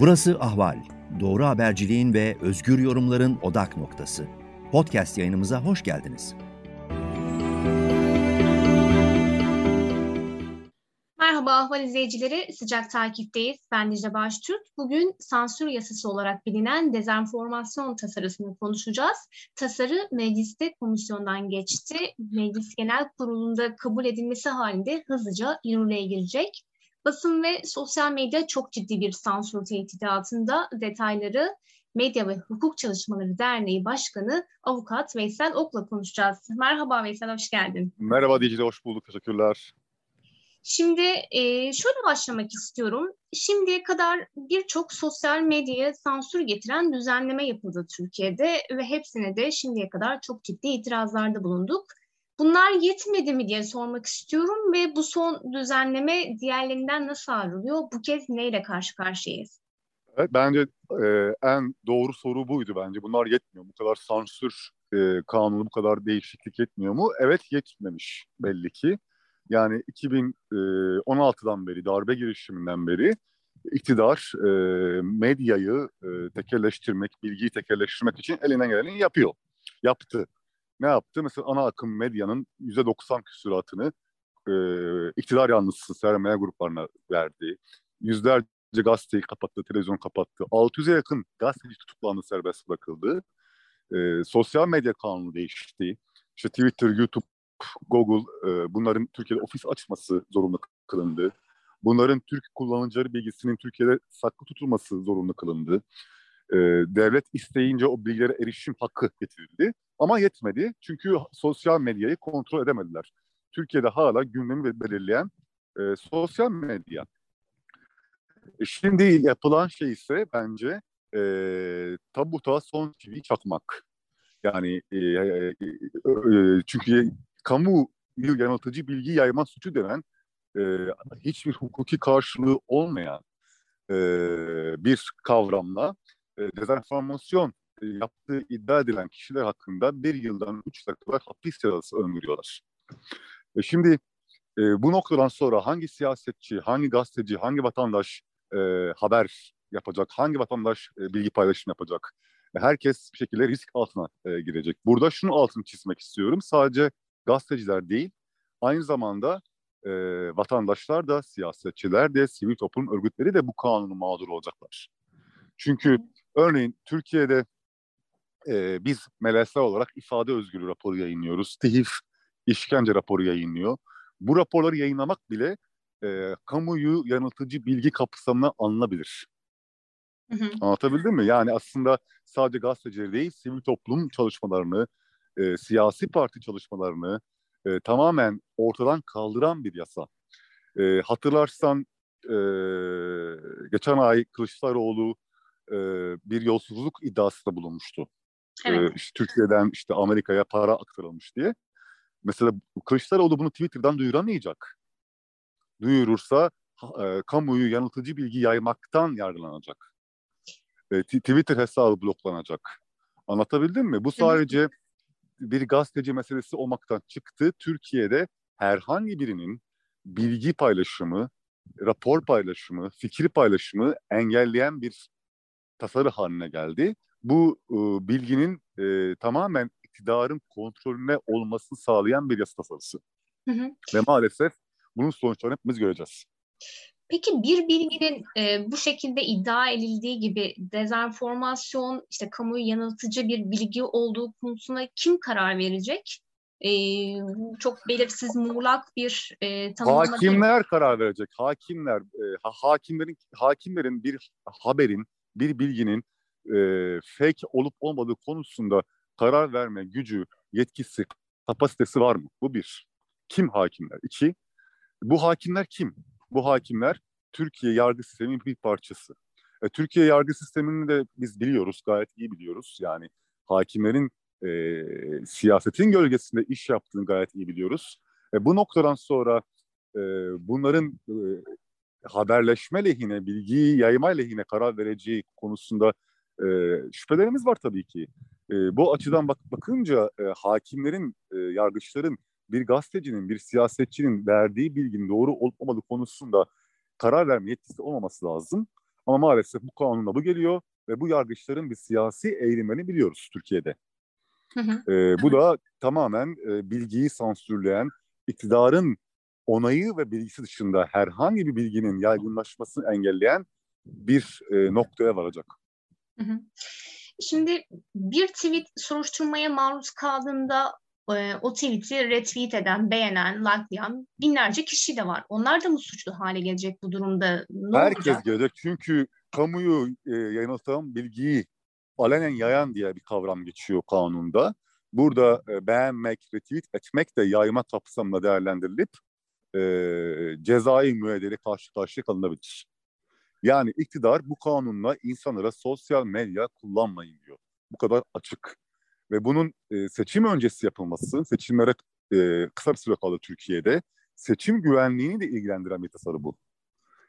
Burası Ahval. Doğru haberciliğin ve özgür yorumların odak noktası. Podcast yayınımıza hoş geldiniz. Merhaba Ahval izleyicileri, sıcak takipteyiz. Ben Dicle Baştürk. Bugün sansür yasası olarak bilinen dezenformasyon tasarısını konuşacağız. Tasarı mecliste komisyondan geçti. Meclis Genel Kurulu'nda kabul edilmesi halinde hızlıca yürürlüğe girecek. Basın ve sosyal medya çok ciddi bir sansür tehdidi altında. Detayları Medya ve Hukuk Çalışmaları Derneği Başkanı Avukat Veysel Ok'la konuşacağız. Merhaba Veysel, hoş geldin. Merhaba Dicle, hoş bulduk. Teşekkürler. Şimdi e, şöyle başlamak istiyorum. Şimdiye kadar birçok sosyal medyaya sansür getiren düzenleme yapıldı Türkiye'de ve hepsine de şimdiye kadar çok ciddi itirazlarda bulunduk. Bunlar yetmedi mi diye sormak istiyorum ve bu son düzenleme diğerlerinden nasıl ayrılıyor? Bu kez neyle karşı karşıyayız? Evet, bence e, en doğru soru buydu bence. Bunlar yetmiyor. Bu kadar sansür e, kanunu, bu kadar değişiklik yetmiyor mu? Evet yetmemiş belli ki. Yani 2016'dan beri, darbe girişiminden beri iktidar e, medyayı e, tekelleştirmek, bilgiyi tekelleştirmek için elinden geleni yapıyor. Yaptı. Ne yaptı? Mesela ana akım medyanın %90 küsuratını e, iktidar yanlısı sermaye gruplarına verdi. Yüzlerce gazeteyi kapattı, televizyon kapattı. 600'e yakın gazeteci tutuklandı, serbest bırakıldı. E, sosyal medya kanunu değişti. İşte Twitter, YouTube, Google e, bunların Türkiye'de ofis açması zorunlu kılındı. Bunların Türk kullanıcıları bilgisinin Türkiye'de saklı tutulması zorunlu kılındı. E, devlet isteyince o bilgilere erişim hakkı getirildi. Ama yetmedi çünkü sosyal medyayı kontrol edemediler. Türkiye'de hala gündemi belirleyen e, sosyal medya. E, şimdi yapılan şey ise bence e, tabuta son çivi çakmak. Yani e, e, e, çünkü kamu yanıltıcı bilgi yayma suçu denen e, hiçbir hukuki karşılığı olmayan e, bir kavramla e, dezenformasyon e, yaptığı iddia edilen kişiler hakkında bir yıldan üç yıla kadar hapis cezası öngörüyorlar. E, şimdi e, bu noktadan sonra hangi siyasetçi, hangi gazeteci, hangi vatandaş e, haber yapacak, hangi vatandaş e, bilgi paylaşım yapacak? E, herkes bir şekilde risk altına e, girecek. Burada şunu altını çizmek istiyorum. Sadece gazeteciler değil, aynı zamanda e, vatandaşlar da, siyasetçiler de, sivil toplum örgütleri de bu kanunun mağdur olacaklar. Çünkü örneğin Türkiye'de e, biz MLSA olarak ifade özgürlüğü raporu yayınlıyoruz. TİHİF işkence raporu yayınlıyor. Bu raporları yayınlamak bile e, kamuyu yanıltıcı bilgi kapsamına alınabilir. Hı hı. Anlatabildim mi? Yani aslında sadece gazetecileri değil, sivil toplum çalışmalarını, e, siyasi parti çalışmalarını e, tamamen ortadan kaldıran bir yasa. E, hatırlarsan e, geçen ay Kılıçdaroğlu e, bir yolsuzluk iddiasında bulunmuştu. Evet. E, işte Türkiye'den işte Amerika'ya para aktarılmış diye. Mesela Kılıçdaroğlu bunu Twitter'dan duyuramayacak. Duyurursa e, kamuoyu yanıltıcı bilgi yaymaktan yargılanacak. E, Twitter hesabı bloklanacak. Anlatabildim mi? Bu sadece bir gazeteci meselesi olmaktan çıktı. Türkiye'de herhangi birinin bilgi paylaşımı, rapor paylaşımı, fikir paylaşımı engelleyen bir tasarı haline geldi. Bu e, bilginin e, tamamen iktidarın kontrolüne olmasını sağlayan bir yasa tasarısı. Hı hı. Ve maalesef bunun sonuçlarını hepimiz göreceğiz. Peki bir bilginin e, bu şekilde iddia edildiği gibi dezenformasyon, işte kamuyu yanıltıcı bir bilgi olduğu konusuna kim karar verecek? E, çok belirsiz, muğlak bir e, tanımlama. Hakimler değil. karar verecek. Hakimler, e, hakimlerin hakimlerin bir haberin, bir bilginin e, fake olup olmadığı konusunda karar verme gücü, yetkisi, kapasitesi var mı? Bu bir. Kim hakimler? İki, bu hakimler kim? Bu hakimler Türkiye yargı sisteminin bir parçası. E, Türkiye yargı sistemini de biz biliyoruz, gayet iyi biliyoruz. Yani hakimlerin e, siyasetin gölgesinde iş yaptığını gayet iyi biliyoruz. E, bu noktadan sonra e, bunların e, haberleşme lehine, bilgiyi yayma lehine karar vereceği konusunda e, şüphelerimiz var tabii ki. E, bu açıdan bak bakınca e, hakimlerin, e, yargıçların bir gazetecinin, bir siyasetçinin verdiği bilginin doğru olup olmadığı konusunda karar verme yetkisi olmaması lazım. Ama maalesef bu kanunla bu geliyor ve bu yargıçların bir siyasi eğilimlerini biliyoruz Türkiye'de. Hı hı. E, bu da tamamen e, bilgiyi sansürleyen, iktidarın onayı ve bilgisi dışında herhangi bir bilginin yaygınlaşmasını engelleyen bir e, noktaya varacak. Hı hı. Şimdi bir tweet soruşturmaya maruz kaldığında e, o tweet'i retweet eden, beğenen, likelayan binlerce kişi de var. Onlar da mı suçlu hale gelecek bu durumda? Ne Herkes olacak? gelecek çünkü kamuyu e, yanıltan bilgiyi alenen yayan diye bir kavram geçiyor kanunda. Burada e, beğenmek, retweet etmek de yayma kapsamında değerlendirilip e, cezai müeyyideli karşı karşıya kalınabilir. Yani iktidar bu kanunla insanlara sosyal medya kullanmayın diyor. Bu kadar açık. Ve bunun e, seçim öncesi yapılması, seçimlere e, kısa bir süre kaldı Türkiye'de, seçim güvenliğini de ilgilendiren bir tasarı bu.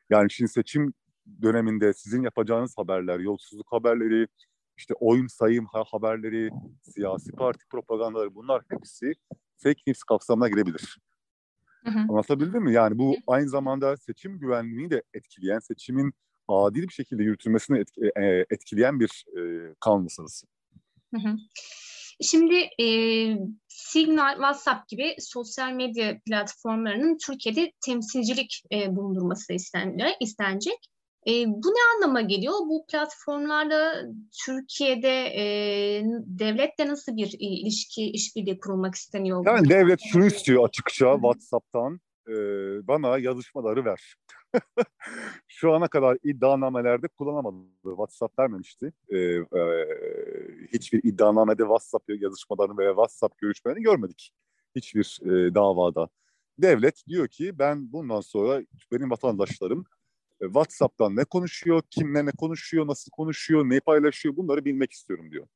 Yani şimdi seçim döneminde sizin yapacağınız haberler, yolsuzluk haberleri, işte oyun sayım haberleri, siyasi parti propagandaları bunlar hepsi fake news kapsamına girebilir. Hı hı. Anlatabildim mi? Yani bu aynı zamanda seçim güvenliğini de etkileyen, seçimin adil bir şekilde yürütülmesini e, e, etkileyen bir e, kanun meselesi. Hı hı. Şimdi e, Signal, WhatsApp gibi sosyal medya platformlarının Türkiye'de temsilcilik e, bulundurması istenecek. istenecek. E, bu ne anlama geliyor? Bu platformlarla Türkiye'de e, devletle nasıl bir ilişki, işbirliği kurulmak isteniyor? Yani devlet şunu istiyor açıkça WhatsApp'tan e, bana yazışmaları ver. Şu ana kadar iddianamelerde kullanamadı. WhatsApp vermemişti. E, e, hiçbir iddianamede WhatsApp yazışmalarını veya WhatsApp görüşmelerini görmedik. Hiçbir e, davada. Devlet diyor ki ben bundan sonra benim vatandaşlarım e, WhatsApp'tan ne konuşuyor, kimle ne konuşuyor, nasıl konuşuyor, ne paylaşıyor bunları bilmek istiyorum diyor.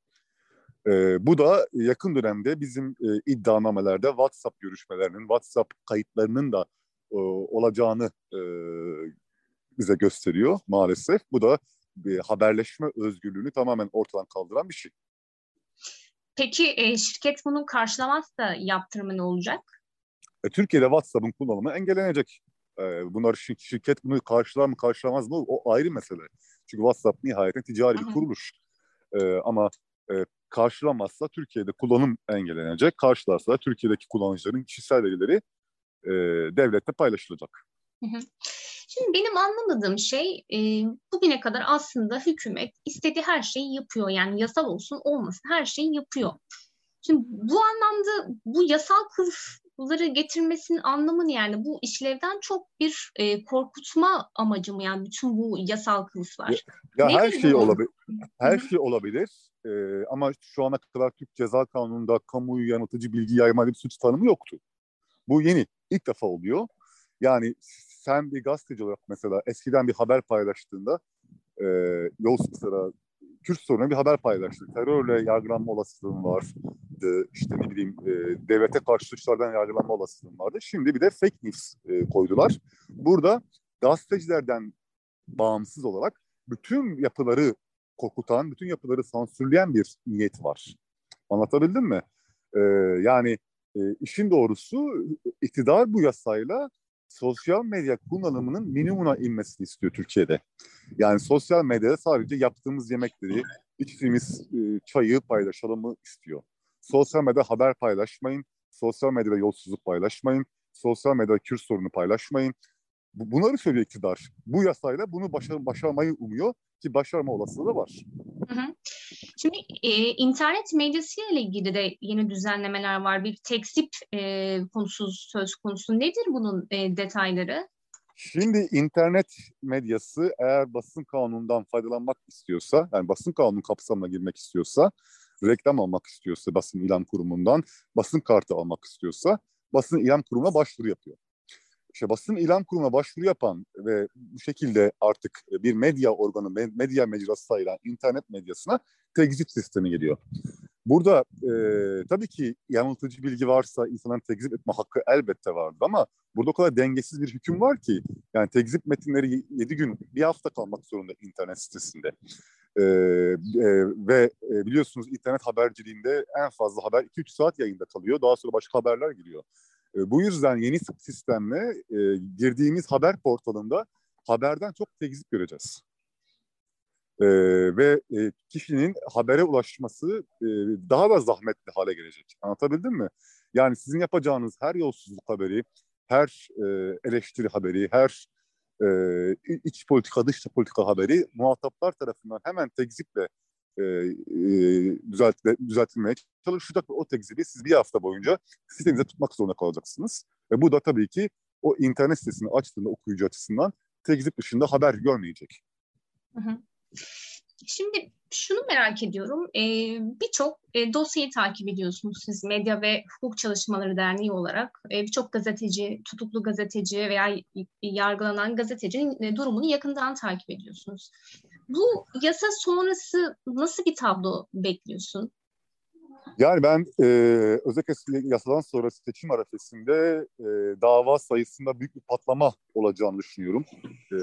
E, bu da yakın dönemde bizim e, iddianamelerde WhatsApp görüşmelerinin, WhatsApp kayıtlarının da e, olacağını e, bize gösteriyor maalesef. Bu da bir haberleşme özgürlüğünü tamamen ortadan kaldıran bir şey. Peki e, şirket bunun karşılamazsa yaptırımı ne olacak? E, Türkiye'de WhatsApp'ın kullanımı engellenecek. E, bunlar şirket bunu karşılar mı karşılamaz mı o ayrı mesele. Çünkü WhatsApp nihayetinde ticari bir kuruluş. E, ama e, karşılamazsa Türkiye'de kullanım engellenecek. Karşılarsa Türkiye'deki kullanıcıların kişisel verileri e, devlette paylaşılacak. Şimdi benim anlamadığım şey e, bugüne kadar aslında hükümet istediği her şeyi yapıyor. Yani yasal olsun olmasın her şeyi yapıyor. Şimdi bu anlamda bu yasal kılıfları getirmesinin anlamı ne yani? Bu işlevden çok bir e, korkutma amacı mı yani bütün bu yasal kılıflar? Ya, ya her şey olabilir. Her şey olabilir. Ee, ama şu ana kadar Türk Ceza Kanunu'nda kamuyu yanıltıcı bilgi yayma bir suç tanımı yoktu. Bu yeni, ilk defa oluyor. Yani sen bir gazeteci olarak mesela eskiden bir haber paylaştığında e, yol mesela Kürt sorunu bir haber paylaştı. Terörle yargılanma olasılığın vardı. İşte ne bileyim e, devlete karşı suçlardan yargılanma olasılığın vardı. Şimdi bir de fake news e, koydular. Burada gazetecilerden bağımsız olarak bütün yapıları korkutan, bütün yapıları sansürleyen bir niyet var. Anlatabildim mi? Ee, yani e, işin doğrusu iktidar bu yasayla sosyal medya kullanımının minimuma inmesini istiyor Türkiye'de. Yani sosyal medyada sadece yaptığımız yemekleri, içtiğimiz e, çayı paylaşalım istiyor. Sosyal medyada haber paylaşmayın, sosyal medyada yolsuzluk paylaşmayın, sosyal medyada Kürt sorunu paylaşmayın. Bunları söylüyor iktidar. Bu yasayla bunu başar başarmayı umuyor ki başarma olasılığı da var. Şimdi e, internet medyası ile ilgili de yeni düzenlemeler var. Bir tekzip e, konusu söz konusu. Nedir bunun e, detayları? Şimdi internet medyası eğer basın kanunundan faydalanmak istiyorsa, yani basın kanunu kapsamına girmek istiyorsa, reklam almak istiyorsa basın ilan kurumundan, basın kartı almak istiyorsa basın ilan kurumuna başvuru yapıyor işte basın ilan kurumuna başvuru yapan ve bu şekilde artık bir medya organı, medya mecrası sayılan internet medyasına tekzip sistemi geliyor. Burada e, tabii ki yanıltıcı bilgi varsa insanların tekzip etme hakkı elbette vardı ama burada o kadar dengesiz bir hüküm var ki yani tekzip metinleri 7 gün, bir hafta kalmak zorunda internet sitesinde. Ee, e, ve e, biliyorsunuz internet haberciliğinde en fazla haber 2-3 saat yayında kalıyor. Daha sonra başka haberler giriyor. E, bu yüzden yeni sistemle e, girdiğimiz haber portalında haberden çok tekzip göreceğiz. E, ve e, kişinin habere ulaşması e, daha da zahmetli hale gelecek. Anlatabildim mi? Yani sizin yapacağınız her yolsuzluk haberi, her eleştiri haberi, her iç politika, dış politika haberi muhataplar tarafından hemen tekziple e, e, düzeltme, düzeltilmeye çalışacak ve o tekzibi siz bir hafta boyunca sitenizde tutmak zorunda kalacaksınız. Ve bu da tabii ki o internet sitesini açtığında okuyucu açısından tekzip dışında haber görmeyecek. Şimdi şunu merak ediyorum. E, Birçok e, dosyayı takip ediyorsunuz siz Medya ve Hukuk Çalışmaları Derneği olarak. E, Birçok gazeteci, tutuklu gazeteci veya yargılanan gazetecinin e, durumunu yakından takip ediyorsunuz. Bu yasa sonrası nasıl bir tablo bekliyorsun? Yani ben e, özellikle yasadan sonra seçim arifesinde e, dava sayısında büyük bir patlama olacağını düşünüyorum. E,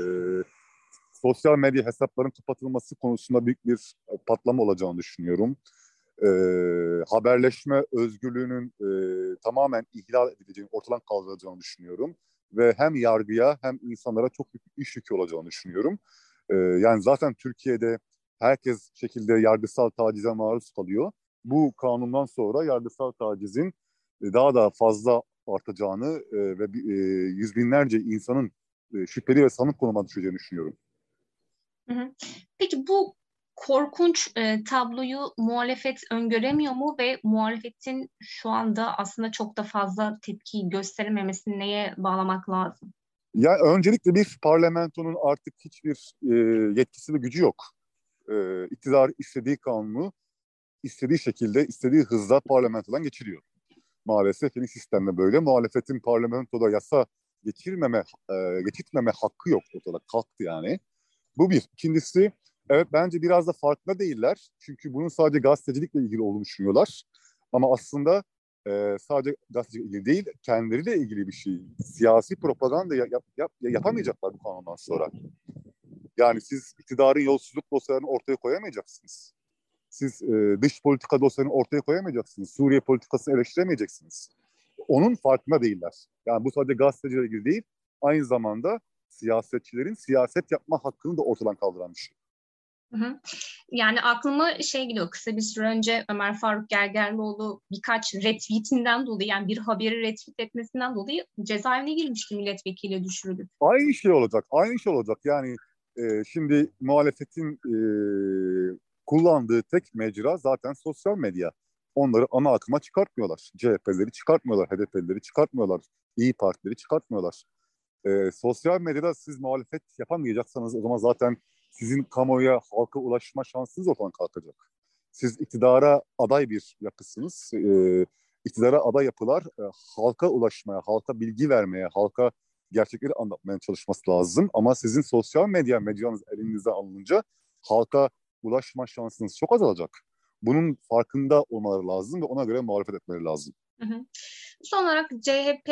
sosyal medya hesapların kapatılması konusunda büyük bir patlama olacağını düşünüyorum. E, haberleşme özgürlüğünün e, tamamen ihlal edileceğini, ortadan kaldırılacağını düşünüyorum. Ve hem yargıya hem insanlara çok büyük iş yükü olacağını düşünüyorum. E, yani zaten Türkiye'de herkes şekilde yargısal tacize maruz kalıyor. Bu kanundan sonra yargısal tacizin daha da fazla artacağını e, ve e, yüz binlerce insanın e, şüpheli ve sanık konuma düşeceğini düşünüyorum. Peki bu korkunç e, tabloyu muhalefet öngöremiyor mu ve muhalefetin şu anda aslında çok da fazla tepki gösterememesini neye bağlamak lazım? Ya öncelikle bir parlamentonun artık hiçbir e, yetkisi ve gücü yok. E, iktidar istediği kanunu istediği şekilde, istediği hızla parlamentodan geçiriyor. Maalesef yeni sistemde böyle. Muhalefetin parlamentoda yasa geçirmeme, e, geçirtmeme hakkı yok ortada. Kalktı yani. Bu bir. İkincisi evet bence biraz da farkında değiller. Çünkü bunun sadece gazetecilikle ilgili olduğunu düşünüyorlar. Ama aslında e, sadece gazetecilikle ilgili değil, kendileriyle ilgili bir şey. Siyasi propaganda yap, yap, yapamayacaklar bu kanundan sonra. Yani siz iktidarın yolsuzluk dosyalarını ortaya koyamayacaksınız. Siz e, dış politika dosyalarını ortaya koyamayacaksınız. Suriye politikasını eleştiremeyeceksiniz. Onun farkında değiller. Yani bu sadece gazetecilerle ilgili değil, aynı zamanda siyasetçilerin siyaset yapma hakkını da ortadan kaldıran bir şey. Yani aklıma şey geliyor kısa bir süre önce Ömer Faruk Gergerlioğlu birkaç retweetinden dolayı yani bir haberi retweet etmesinden dolayı cezaevine girmişti milletvekili düşürülüp. Aynı şey olacak, aynı şey olacak. Yani e, şimdi muhalefetin e, kullandığı tek mecra zaten sosyal medya. Onları ana akıma çıkartmıyorlar. CHP'leri çıkartmıyorlar, HDP'leri çıkartmıyorlar, İyi Partileri çıkartmıyorlar. E, sosyal medyada siz muhalefet yapamayacaksanız o zaman zaten sizin kamuoya, halka ulaşma şansınız ortadan kalkacak. Siz iktidara aday bir yapısınız. E, iktidara aday yapılar e, halka ulaşmaya, halka bilgi vermeye, halka gerçekleri anlatmaya çalışması lazım. Ama sizin sosyal medya medyanız elinize alınınca halka ulaşma şansınız çok azalacak. Bunun farkında olmaları lazım ve ona göre muhalefet etmeleri lazım. Hı hı. Son olarak CHP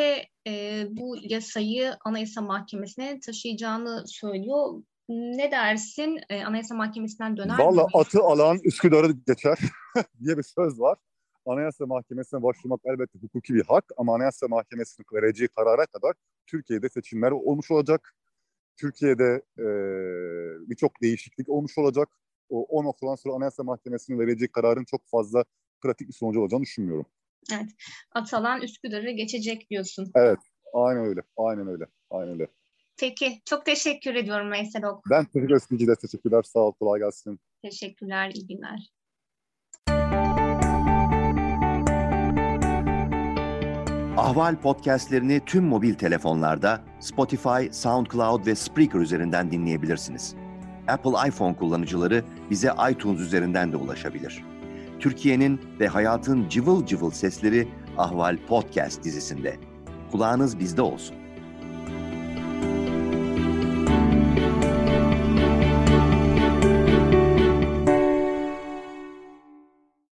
e, bu yasayı Anayasa Mahkemesi'ne taşıyacağını söylüyor. Ne dersin? E, Anayasa Mahkemesi'nden döner Valla mi? atı alan Üsküdar'ı geçer diye bir söz var. Anayasa Mahkemesi'ne başvurmak elbette hukuki bir hak ama Anayasa Mahkemesi'nin vereceği karara kadar Türkiye'de seçimler olmuş olacak. Türkiye'de e, birçok değişiklik olmuş olacak. O, o noktadan sonra Anayasa Mahkemesi'nin vereceği kararın çok fazla pratik bir sonucu olacağını düşünmüyorum. Evet. Atalan Üsküdar'ı geçecek diyorsun. Evet. Aynen öyle. Aynen öyle. Aynen öyle. Peki. Çok teşekkür ediyorum Veysel Ok. Ben teşekkür ederim. Teşekkürler. Sağ ol. Kolay gelsin. Teşekkürler. İyi günler. Ahval podcastlerini tüm mobil telefonlarda Spotify, SoundCloud ve Spreaker üzerinden dinleyebilirsiniz. Apple iPhone kullanıcıları bize iTunes üzerinden de ulaşabilir. Türkiye'nin ve hayatın cıvıl cıvıl sesleri Ahval Podcast dizisinde. Kulağınız bizde olsun.